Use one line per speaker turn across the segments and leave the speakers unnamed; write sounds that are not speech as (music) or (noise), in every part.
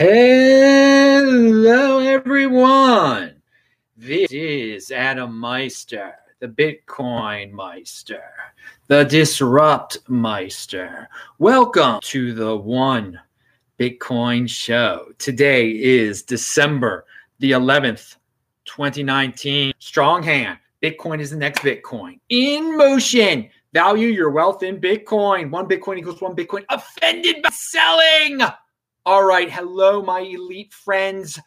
Hello, everyone. This is Adam Meister, the Bitcoin Meister, the Disrupt Meister. Welcome to the One Bitcoin Show. Today is December the 11th, 2019. Strong hand. Bitcoin is the next Bitcoin. In motion. Value your wealth in Bitcoin. One Bitcoin equals one Bitcoin. Offended by selling. All right. Hello, my elite friends.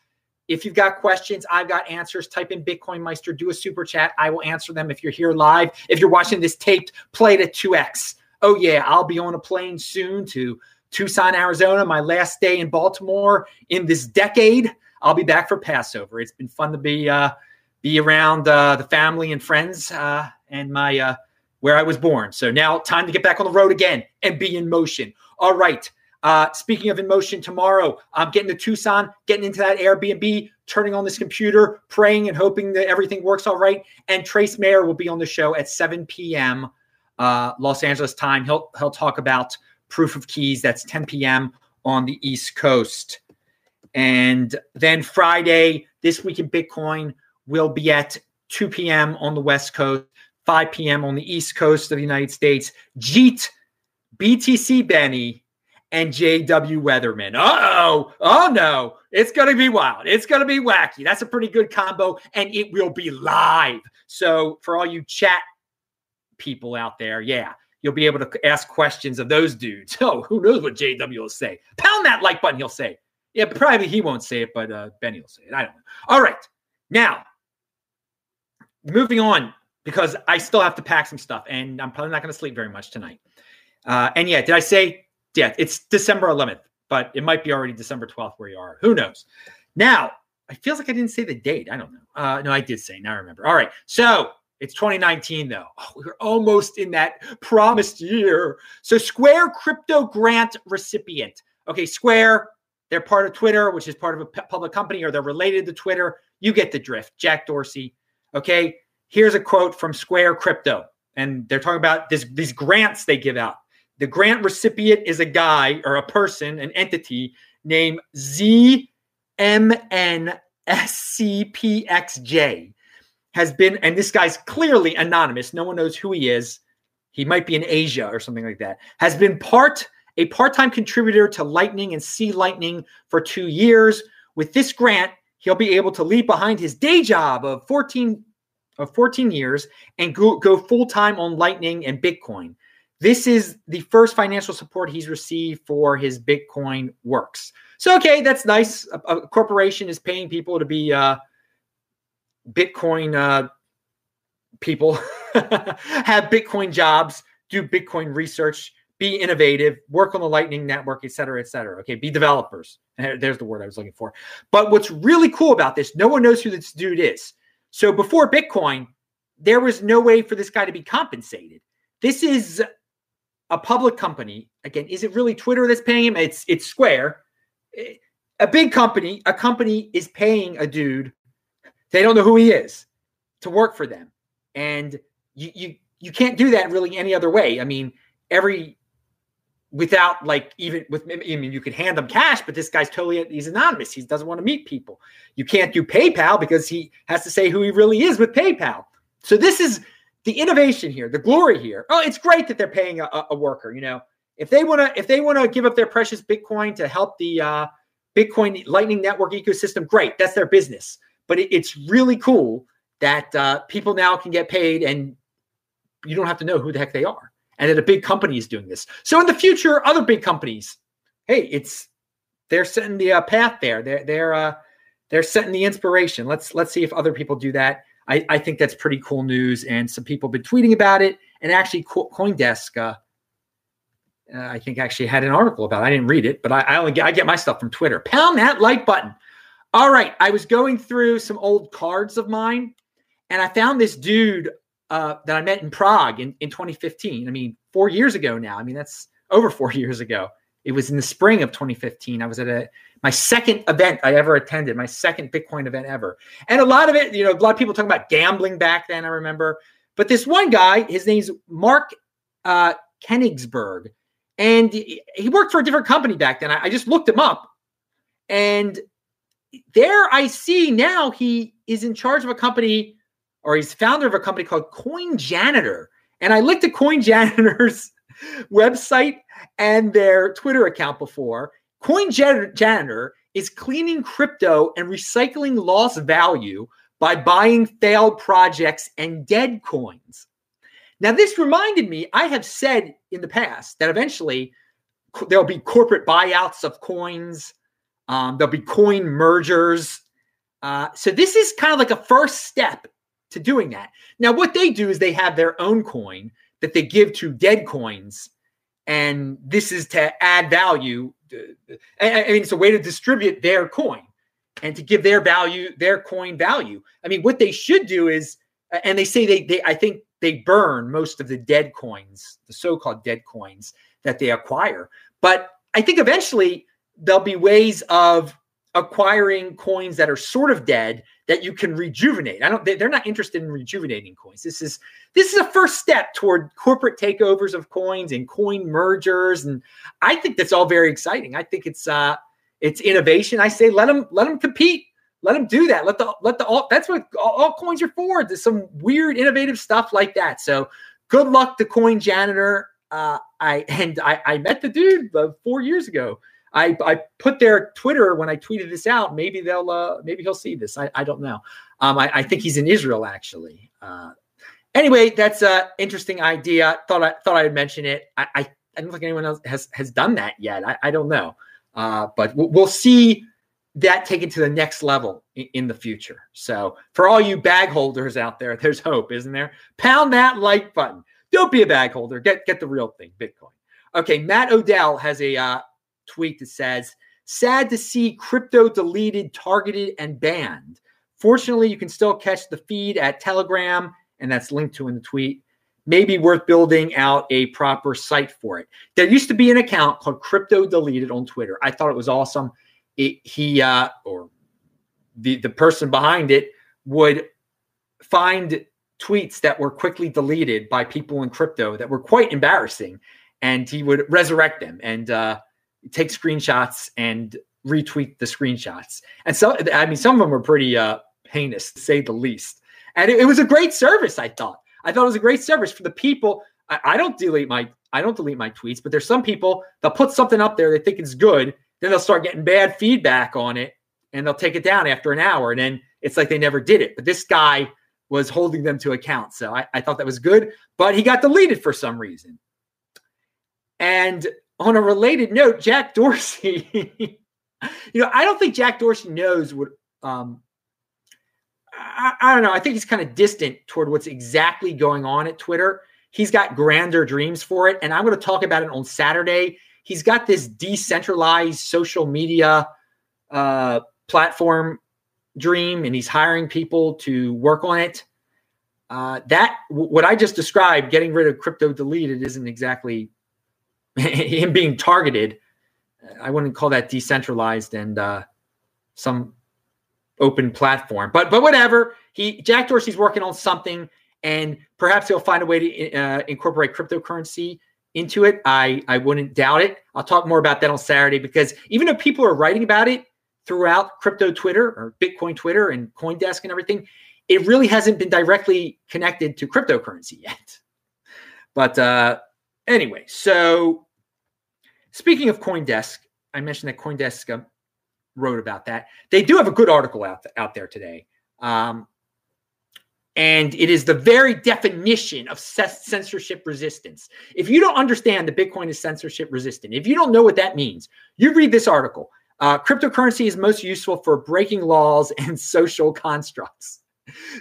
If you've got questions, I've got answers. Type in Bitcoin Meister, do a super chat. I will answer them if you're here live. If you're watching this taped, play at 2x. Oh, yeah. I'll be on a plane soon to Tucson, Arizona, my last day in Baltimore in this decade. I'll be back for Passover. It's been fun to be uh, be around uh, the family and friends uh, and my uh, where I was born. So now time to get back on the road again and be in motion. All right. Uh, speaking of in motion, tomorrow I'm getting to Tucson, getting into that Airbnb, turning on this computer, praying and hoping that everything works all right. And Trace Mayer will be on the show at 7 p.m. Uh, Los Angeles time. He'll he'll talk about proof of keys. That's 10 p.m. on the East Coast. And then Friday, this week in Bitcoin will be at 2 p.m. on the West Coast, 5 p.m. on the East Coast of the United States. Jeet, BTC Benny, and JW Weatherman. oh, oh no, it's going to be wild. It's going to be wacky. That's a pretty good combo, and it will be live. So, for all you chat people out there, yeah, you'll be able to ask questions of those dudes. (laughs) Oh, who knows what JW will say? Pound that like button, he'll say. Yeah, probably he won't say it, but uh, Benny will say it. I don't know. All right. Now, moving on, because I still have to pack some stuff and I'm probably not going to sleep very much tonight. Uh, and yeah, did I say yeah, it's December 11th, but it might be already December 12th where you are. Who knows? Now, it feels like I didn't say the date. I don't know. Uh, no, I did say. Now I remember. All right. So it's 2019, though. Oh, we are almost in that promised year. So Square crypto grant recipient. Okay, Square, they're part of Twitter, which is part of a public company, or they're related to Twitter. You get the drift. Jack Dorsey. Okay. Here's a quote from Square Crypto. And they're talking about this, these grants they give out. The grant recipient is a guy or a person, an entity named ZMNSCPXJ. Has been, and this guy's clearly anonymous. No one knows who he is. He might be in Asia or something like that. Has been part a part-time contributor to Lightning and C Lightning for two years. With this grant, he'll be able to leave behind his day job of 14 of 14 years and go, go full-time on Lightning and Bitcoin. This is the first financial support he's received for his Bitcoin works. So, okay, that's nice. A, a corporation is paying people to be uh, Bitcoin uh, people, (laughs) have Bitcoin jobs, do Bitcoin research, be innovative, work on the Lightning Network, et cetera, et cetera. Okay, be developers. There's the word I was looking for. But what's really cool about this, no one knows who this dude is. So before Bitcoin, there was no way for this guy to be compensated. This is a public company, again, is it really Twitter that's paying him? It's it's Square. A big company, a company is paying a dude. They don't know who he is to work for them, and you you you can't do that really any other way. I mean, every without like even with I mean you could hand them cash, but this guy's totally he's anonymous. He doesn't want to meet people. You can't do PayPal because he has to say who he really is with PayPal. So this is the innovation here, the glory here. Oh, it's great that they're paying a, a worker. You know, if they want to, if they want to give up their precious Bitcoin to help the uh, Bitcoin Lightning Network ecosystem, great. That's their business. But it, it's really cool that uh, people now can get paid, and you don't have to know who the heck they are, and that a big company is doing this. So in the future, other big companies, hey, it's they're setting the uh, path there. They're they're uh, they're setting the inspiration. Let's let's see if other people do that. I, I think that's pretty cool news. And some people have been tweeting about it. And actually, CoinDesk, uh, uh, I think actually had an article about. It. I didn't read it, but I, I only get, I get my stuff from Twitter. Pound that like button. All right, I was going through some old cards of mine, and I found this dude uh, that I met in Prague in, in 2015. I mean, four years ago now. I mean, that's over four (laughs) years ago. It was in the spring of 2015. I was at a my second event I ever attended, my second Bitcoin event ever. And a lot of it, you know, a lot of people talking about gambling back then, I remember. But this one guy, his name's Mark uh, Kenigsberg, and he worked for a different company back then. I, I just looked him up. And there I see now he is in charge of a company or he's founder of a company called CoinJanitor. And I looked at CoinJanitor's (laughs) website and their Twitter account before. CoinJanitor is cleaning crypto and recycling lost value by buying failed projects and dead coins. Now, this reminded me, I have said in the past that eventually there'll be corporate buyouts of coins, um, there'll be coin mergers. Uh, so, this is kind of like a first step to doing that. Now, what they do is they have their own coin that they give to dead coins. And this is to add value. I mean, it's a way to distribute their coin and to give their value, their coin value. I mean, what they should do is, and they say they, they I think they burn most of the dead coins, the so-called dead coins that they acquire. But I think eventually there'll be ways of acquiring coins that are sort of dead that you can rejuvenate. I don't they're not interested in rejuvenating coins. This is this is a first step toward corporate takeovers of coins and coin mergers and I think that's all very exciting. I think it's uh it's innovation. I say let them let them compete. Let them do that. Let the let the all that's what all, all coins are for. There's some weird innovative stuff like that. So good luck to CoinJanitor. Uh, I and I, I met the dude uh, four years ago. I, I put their Twitter when I tweeted this out. Maybe they'll uh, maybe he'll see this. I, I don't know. Um, I, I think he's in Israel actually. Uh, anyway, that's an interesting idea. Thought I thought I'd mention it. I, I, I don't think anyone else has has done that yet. I, I don't know, uh, but we'll, we'll see that taken to the next level in, in, the future. So for all you bag holders out there, (laughs) there's hope, isn't there? Pound that like button. Don't be a bag holder. Get get the real thing, Bitcoin. Okay, Matt Odell has a uh, tweet that says, Sad to see crypto deleted, targeted, and banned. Fortunately, you can still catch the feed at Telegram, and that's linked to in the tweet. Maybe worth building out a proper site for it. There used to be an account called Crypto Deleted on Twitter. I thought it was awesome. It, he uh, or the the person behind it would find tweets that were quickly deleted by people in crypto that were quite embarrassing, and he would resurrect them. And uh, take screenshots and retweet the screenshots. And so, I mean, some of them were pretty uh, heinous, to say the least. And it, it, was a great service. I thought. I thought it was a great service for the people. I, I, don't delete my I don't delete my tweets, but there's some people that put something up there they think it's good, then they'll start getting bad feedback on it, and they'll take it down after an hour, and then it's like they never did it. But this guy was holding them to account, so I, I thought that was good. But he got deleted for some reason. And on a related note, Jack Dorsey, (laughs) you know, I don't think Jack Dorsey knows what. Um, I, I don't know. I think he's kind of distant toward what's exactly going on at Twitter. He's got grander dreams for it, and I'm going to talk about it on Saturday. He's got this decentralized social media uh, platform dream, and he's hiring people to work on it. Uh, that what I just described, getting rid of crypto deleted, isn't exactly (laughs) him being targeted, I wouldn't call that decentralized and uh, some open platform. But but whatever. He Jack Dorsey's working on something, and perhaps he'll find a way to uh, incorporate cryptocurrency into it. I I wouldn't doubt it. I'll talk more about that on Saturday because even if people are writing about it throughout crypto Twitter or Bitcoin Twitter and CoinDesk and everything, it really hasn't been directly connected to cryptocurrency (laughs) yet. But uh, Anyway, so speaking of CoinDesk, I mentioned that CoinDesk uh, wrote about that. They do have a good article out, th- out there today. Um, and it is the very definition of censorship resistance. If you don't understand that Bitcoin is censorship resistant, if you don't know what that means, you read this article. Uh, cryptocurrency is most useful for breaking laws (laughs) and social constructs.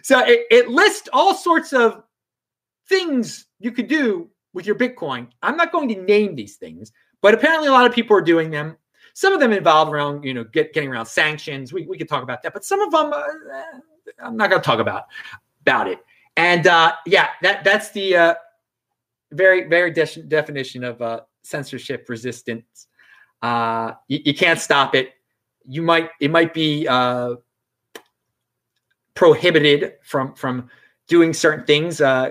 So it, it lists all sorts of things you could do with your Bitcoin. I'm not going to name these things, but apparently a lot of people are doing them. Some of them involve around, you know, get, getting around sanctions. We, we could talk about that, but some of them, uh, I'm not going to talk about about it. And uh, yeah, that that's the uh, very very de- definition of uh, censorship resistance. Uh, you, you, can't stop it. You might it might be uh, prohibited from from doing certain things. Uh,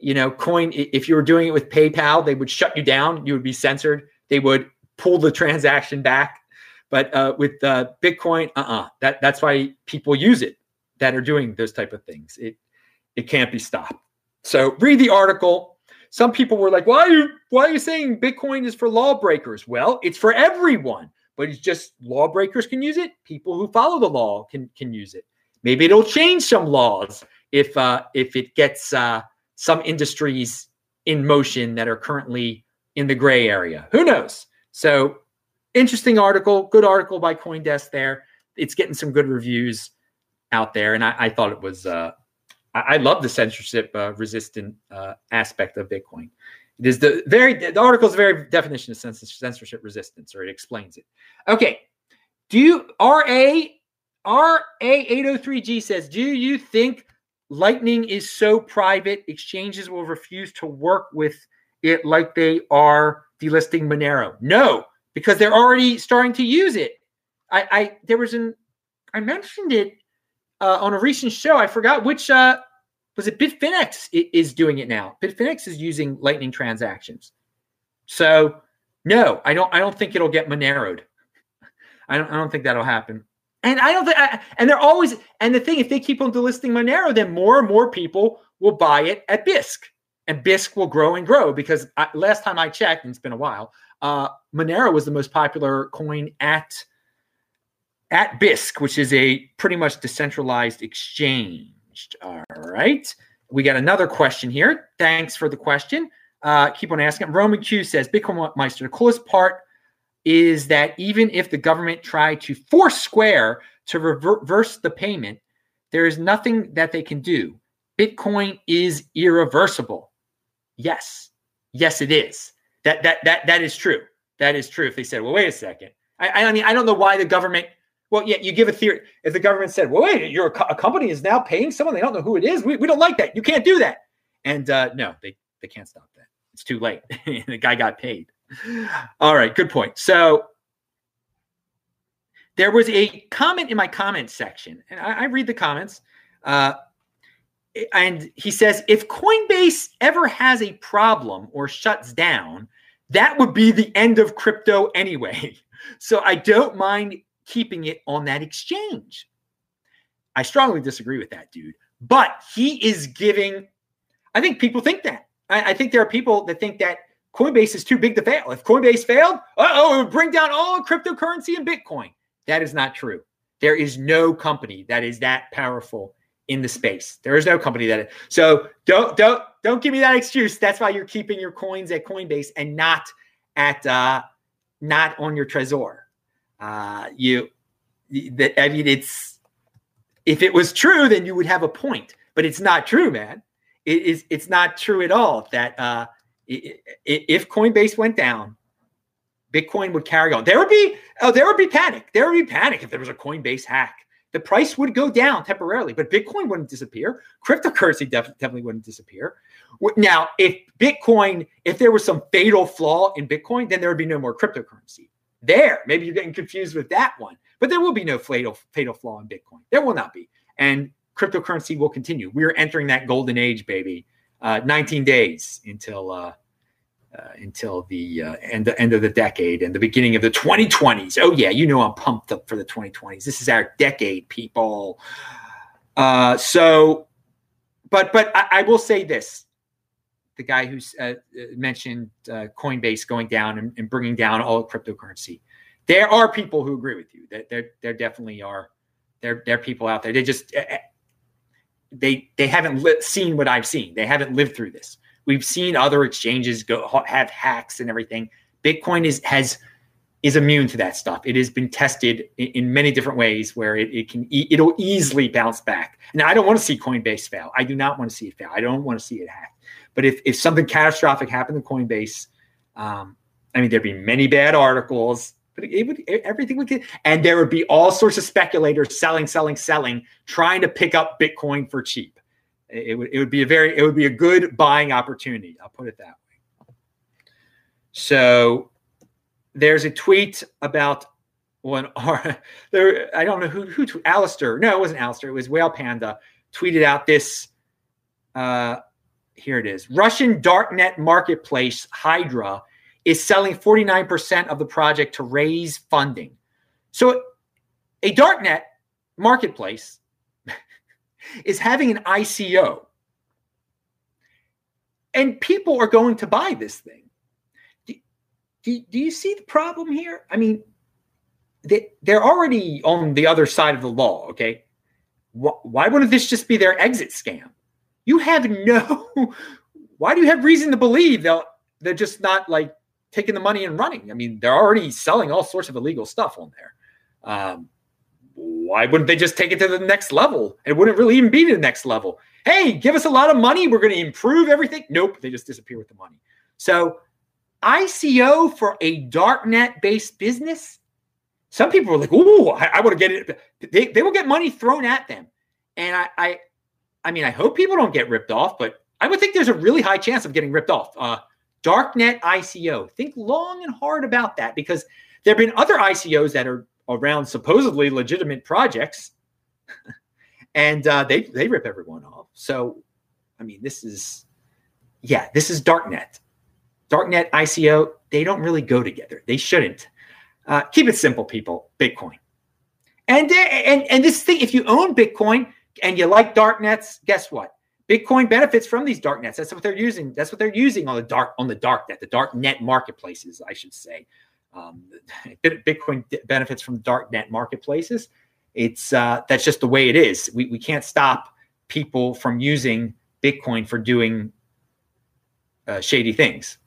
you know, coin, if you were doing it with PayPal, they would shut you down. You would be censored. They would pull the transaction back. But uh, with uh, Bitcoin, uh-uh. That that's why people use it that are doing those type of things. It it can't be stopped. So read the article. Some people were like, "Why are you why are you saying Bitcoin is for lawbreakers?" Well, it's for everyone, but it's just lawbreakers can use it. People who follow the law can can use it. Maybe it'll change some laws if uh, if it gets uh, some industries in motion that are currently in the gray area. Who knows? So interesting article, good article by CoinDesk there. It's getting some good reviews out there, and I, I thought it was. Uh, I, I love the censorship uh, resistant uh, aspect of Bitcoin. It is the very the article's very definition of censorship resistance, or it explains it. Okay, do you RA RA803G says, do you think Lightning is so private exchanges will refuse to work with it like they are delisting Monero? No, because they're already starting to use it. I, I there was an I mentioned it uh, on a recent show. I forgot which uh, was it. Bitfinex is doing it now. Bitfinex is using Lightning transactions. So no, I don't. I don't think it'll get Moneroed. I don't. I don't think that'll happen. And I don't think. I, and they're always. And the thing, if they keep on delisting Monero, then more and more people will buy it at Bisq, and Bisq will grow and grow because I, last time I checked, and it's been a while, uh, Monero was the most popular coin at at Bisq, which is a pretty much decentralized exchange. All right. We got another question here. Thanks for the question. Uh, keep on asking. Roman Q says, Bitcoin Meister, the coolest part is that even if the government tried to force Square to reverse the payment, there is nothing that they can do. Bitcoin is irreversible. Yes. Yes, it is. That that that that is true. That is true. If they said, "Well, wait a second. I, I mean, I don't know why the government. Well, yeah, you give a theory. If the government said, "Well, wait, your a company is now paying someone they don't know who it is," we, we don't like that. You can't do that. And uh, no, they they can't stop that. It's too late. (laughs) the guy got paid. All right, good point. So there was a comment in my comments section, and I, I read the comments. Uh, and he says, if Coinbase ever has a problem or shuts down, that would be the end of crypto anyway. (laughs) So I don't mind keeping it on that exchange. I strongly disagree with that dude. But he is giving, I think people think that. I, I think there are people that think that Coinbase is too big to fail. If Coinbase failed, oh, it would bring down all cryptocurrency and Bitcoin. That is not true. There is no company that is that powerful in the space. There is no company that. So don't don't don't give me that excuse. That's why you're keeping your coins at Coinbase and not at uh, not on your Trezor. Uh, you that I mean, it's if it was true, then you would have a point. But it's not true, man. It is. It's not true at all. That uh, if Coinbase went down, Bitcoin would carry on. There would be oh, there would be panic. There would be panic if there was a Coinbase hack the price would go down temporarily, but Bitcoin wouldn't disappear. Cryptocurrency def- definitely wouldn't disappear. Now, if Bitcoin, if there was some fatal flaw in Bitcoin, then there would be no more cryptocurrency. There, maybe you're getting confused with that one, but there will be no fatal fatal flaw in Bitcoin. There will not be, and cryptocurrency will continue. We are entering that golden age, baby. Uh, 19 days until uh, uh, until the uh, end, end of the decade and the beginning of the 2020s. Oh, yeah, you know I'm pumped up for the 2020s. This is our decade, people. Uh, so, but but I, I, will say this: the guy who uh, mentioned Coinbase going down and, and, bringing down all cryptocurrency. There are people who agree with you. That there, there definitely are. There, there are people out there. They just they they haven't li- seen what I've seen. They haven't lived through this. We've seen other exchanges go have hacks and everything. Bitcoin is has is immune to that stuff. It has been tested in, in many different ways where it, it can it'll easily bounce back. Now I don't want to see Coinbase fail. I do not want to see it fail. I don't want to see it hack. But if if something catastrophic happened to Coinbase, um, I mean there'd be many bad articles, but it, would everything would get and there would be all sorts of speculators selling, selling, selling, trying to pick up Bitcoin for cheap it would it would be a very it would be a good buying opportunity. I'll put it that way. So there's a tweet about one (laughs) or there I don't know who who Alistair. No, it wasn't Alistair. It was Whale Panda tweeted out this. Uh, here it is. Russian darknet marketplace Hydra is selling 49% of the project to raise funding. So a darknet marketplace (laughs) is having an ICO. And people are going to buy this thing. Do, do, do you see the problem here? I mean, they, they're already on the other side of the law, okay? Why wouldn't this just be their exit scam? You have no, (laughs) why do you have reason to believe they'll, they're just not like taking the money and running? I mean, they're already selling all sorts of illegal stuff on there. Um, why wouldn't they just take it to the next level? It wouldn't really even be the next level. Hey, give us a lot of money. We're going to improve everything. Nope, they just disappear with the money. So, ICO for a darknet based business. Some people are like, "Ooh, I, I want to get it." They, they will get money thrown at them, and I, I, I mean, I hope people don't get ripped off, but I would think there's a really high chance of getting ripped off. Uh, darknet ICO. Think long and hard about that because there have been other ICOs that are around supposedly legitimate projects, (laughs) and uh, they they rip everyone off. So, I mean, this is yeah, this is darknet, darknet ICO. They don't really go together. They shouldn't. Uh, keep it simple, people. Bitcoin, and and and this thing. If you own Bitcoin and you like darknets, guess what? Bitcoin benefits from these dark nets. That's what they're using. That's what they're using on the dark on the dark net, the dark net marketplaces, I should say. Um, (laughs) Bitcoin benefits from dark net marketplaces. It's uh, that's just the way it is. We we can't stop people from using Bitcoin for doing uh, shady things.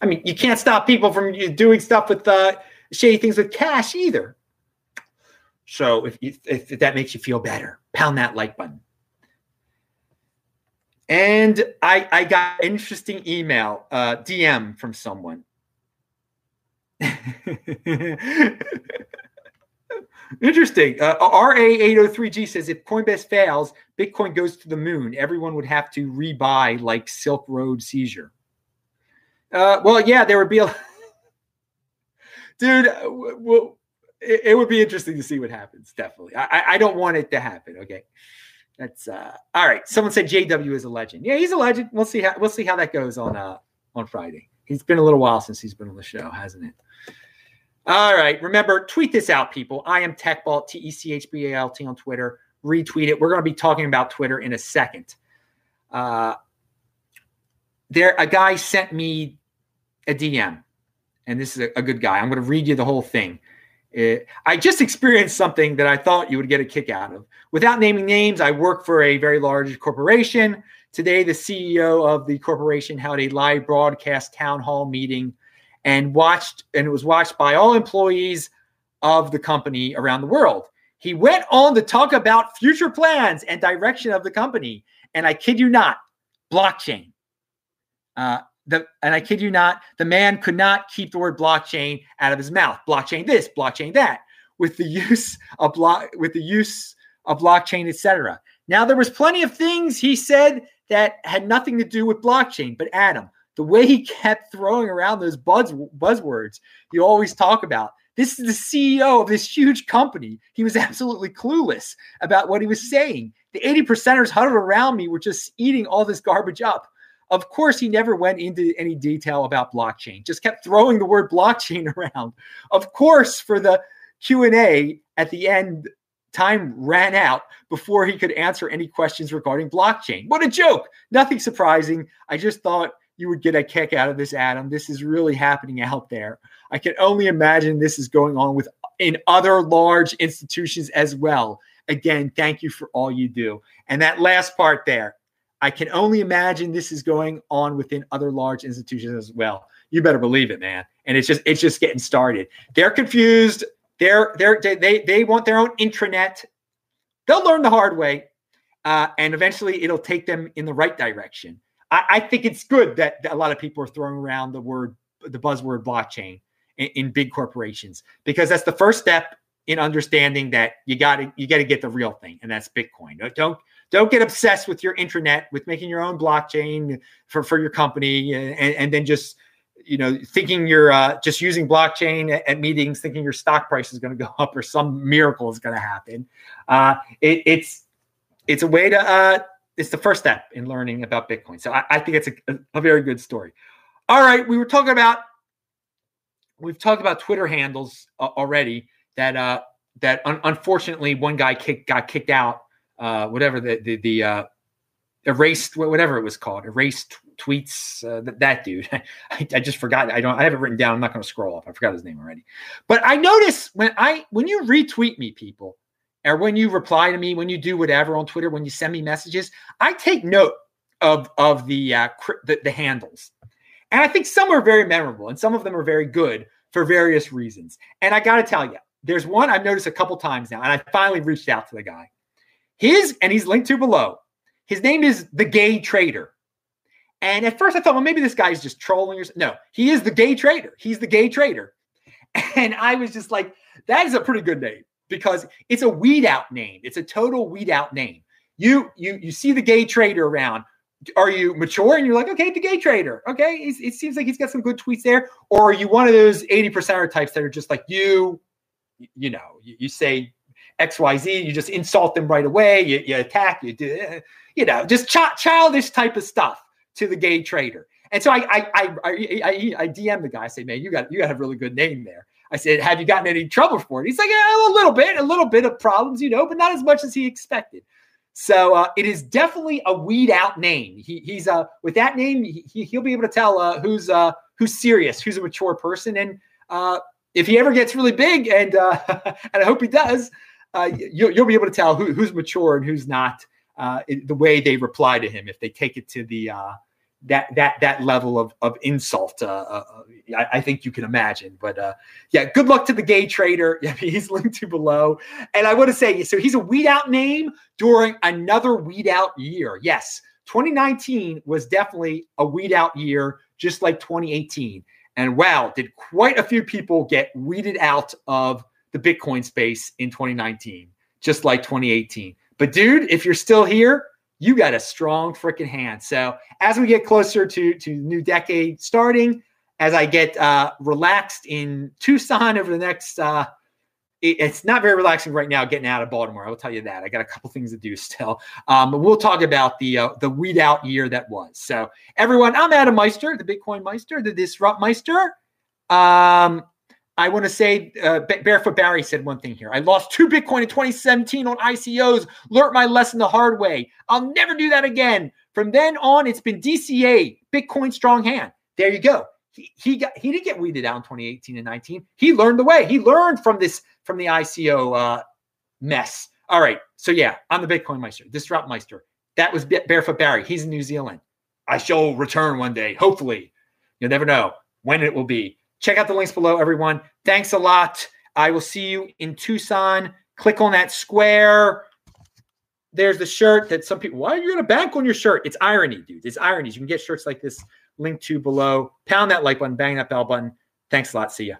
I mean, you can't stop people from doing stuff with uh, shady things with cash either. So if, if, if that makes you feel better, pound that like button. And I I got interesting email uh, DM from someone. (laughs) Interesting. Uh, RA803G says if Coinbase fails, Bitcoin goes to the moon. Everyone would have to rebuy like Silk Road seizure. Uh, well, yeah, there would be a (laughs) dude. Uh, well, it, it, would be interesting to see what happens. Definitely. I, I don't want it to happen. Okay. That's uh, all right. Someone said JW is a legend. Yeah, he's a legend. We'll see how we'll see how that goes on uh on Friday. He's been a little while since he's been on the show, hasn't it? All right. Remember, tweet this out, people. I am TechBalt, T E C H B A L T on Twitter. Retweet it. We're going to be talking about Twitter in a second. Uh, there, a guy sent me a DM, and this is a, a good guy. I'm going to read you the whole thing. It, I just experienced something that I thought you would get a kick out of. Without naming names, I work for a very large corporation. Today, the CEO of the corporation held a live broadcast town hall meeting and watched, and it was watched by all employees of the company around the world. He went on to talk about future plans and direction of the company. And I kid you not, blockchain. Uh, the, and I kid you not, the man could not keep the word blockchain out of his mouth. Blockchain this, blockchain that, with the (laughs) use of block, with the use of blockchain, etc. Now there was plenty of things he said that had nothing to do with blockchain, but Adam, the way he kept throwing around those buzz buzzwords you always talk about. This is the CEO of this huge company. He was (laughs) absolutely clueless about what he was saying. The 80 percenters huddled around me were just eating all this garbage up. Of course, he never went into any detail about blockchain. Just kept throwing the word blockchain (laughs) around. Of course, for the Q&A at the end, time ran out before he could answer any questions regarding blockchain. What a joke. Nothing surprising. I just thought you would get a kick out of this, Adam. This is really happening out there. I can only imagine this is going on with in other large institutions as well. Again, thank you for all you do. And that last part there, I can only imagine this is going on within other large institutions as well. You better believe it, man. And it's just it's just getting started. They're confused. They're they're they they want their own intranet. They'll learn the hard way, uh, and eventually it'll take them in the right direction. I, I think it's good that, that, a lot of people are throwing around the word, the buzzword blockchain in, in big corporations because that's the first step in understanding that you got to you got to get the real thing, and that's Bitcoin. Don't don't get obsessed with your intranet, with making your own blockchain for for your company, and, and then just you know thinking you're uh, just using blockchain at, at, meetings, thinking your stock price is going to go (laughs) up or some miracle is going to happen. Uh, it, it's it's a way to uh, it's the first step in learning about Bitcoin. So I, I think it's a, a, very good story. All right, we were talking about we've talked about Twitter handles uh, already that uh, that un- unfortunately one guy kicked got kicked out. Uh, whatever the the, the uh, erased whatever it was called erased tweets uh, that, that dude. (laughs) I, I, just forgot i don't i have it written down i'm not going to scroll up i forgot his name already. But i notice when i when you retweet me people or when you reply to me when you do whatever on twitter when you send me messages i take note of of the uh the, the handles. And i think some are very memorable and some of them are very good for various reasons. And i got to tell you there's one i've noticed a couple times now and i finally reached out to the guy his and he's linked to below his name is the Gay Trader. And at first I thought, well, maybe this guy's just trolling or no, he is the gay trader. He's the gay trader. (laughs) And I was just like, that is a pretty good name because it's a weed out name. It's a total weed out name. You you you see the gay trader around. Are you mature and you're like, okay, the gay trader. Okay, it seems like he's got some good tweets there. Or are you one of those 80 percenter types that are just like you, you know, you, you say XYZ, you just insult them right away, you, you attack, you do you know, just ch- childish type of stuff to the gay trader. And so I I I I, I DM the guy. I say, man, you got you got a really good name there. I said, have you gotten any trouble for it? He's like, yeah, a little bit, a little bit of problems, you know, but not as much as he expected. So uh, it is definitely a weed out name. He, he's uh, with that name, he, he'll be able to tell uh, who's uh, who's serious, who's a mature person, and uh, if he ever gets really big, and uh, (laughs) and I hope he does, uh, you'll, you'll be able to tell who, who's mature and who's not uh, the way they reply to him if they take it to the uh, that that that level of of insult. Uh, uh, I, I, think you can imagine. But uh, yeah, good luck to the gay trader. (laughs) Yeah, he's linked to below. And I want to say, so he's a weed out name during another weed out year. Yes, 2019 was definitely a weed out year, just like 2018. And wow, did quite a few people get weeded out of the Bitcoin space in 2019, just like 2018. But dude, if you're still here, you got a strong freaking hand. So as we get closer to to new decade starting, as I get uh, relaxed in Tucson over the next, uh, it, it's not very relaxing right now getting out of Baltimore. I will tell you that. I got a couple things to do still. Um, but we'll talk about the uh, the weed out year that was. So everyone, I'm Adam Meister, the Bitcoin Meister, the Disrupt Meister. Um, I want to say uh, Barefoot Barry said one thing here. I lost two Bitcoin in 2017 on ICOs. Learned my lesson the hard way. I'll never do that again. From then on, it's been DCA, Bitcoin strong hand. There you go. He, he got he didn't get weeded out in 2018 and 19. He learned the way. He learned from this from the ICO uh, mess. All right. So yeah, I'm the Bitcoin Meister, Disrupt Meister. That was Barefoot Barry. He's in New Zealand. I shall return one day. Hopefully, you'll never know when it will be. Check out the links below, everyone. Thanks a lot. I will see you in Tucson. Click on that square. There's the shirt that some people, why are you going to bank on your shirt? It's irony, dude. It's ironies. You can get shirts like this linked to below. Pound that like button, bang that bell button. Thanks a lot. See ya.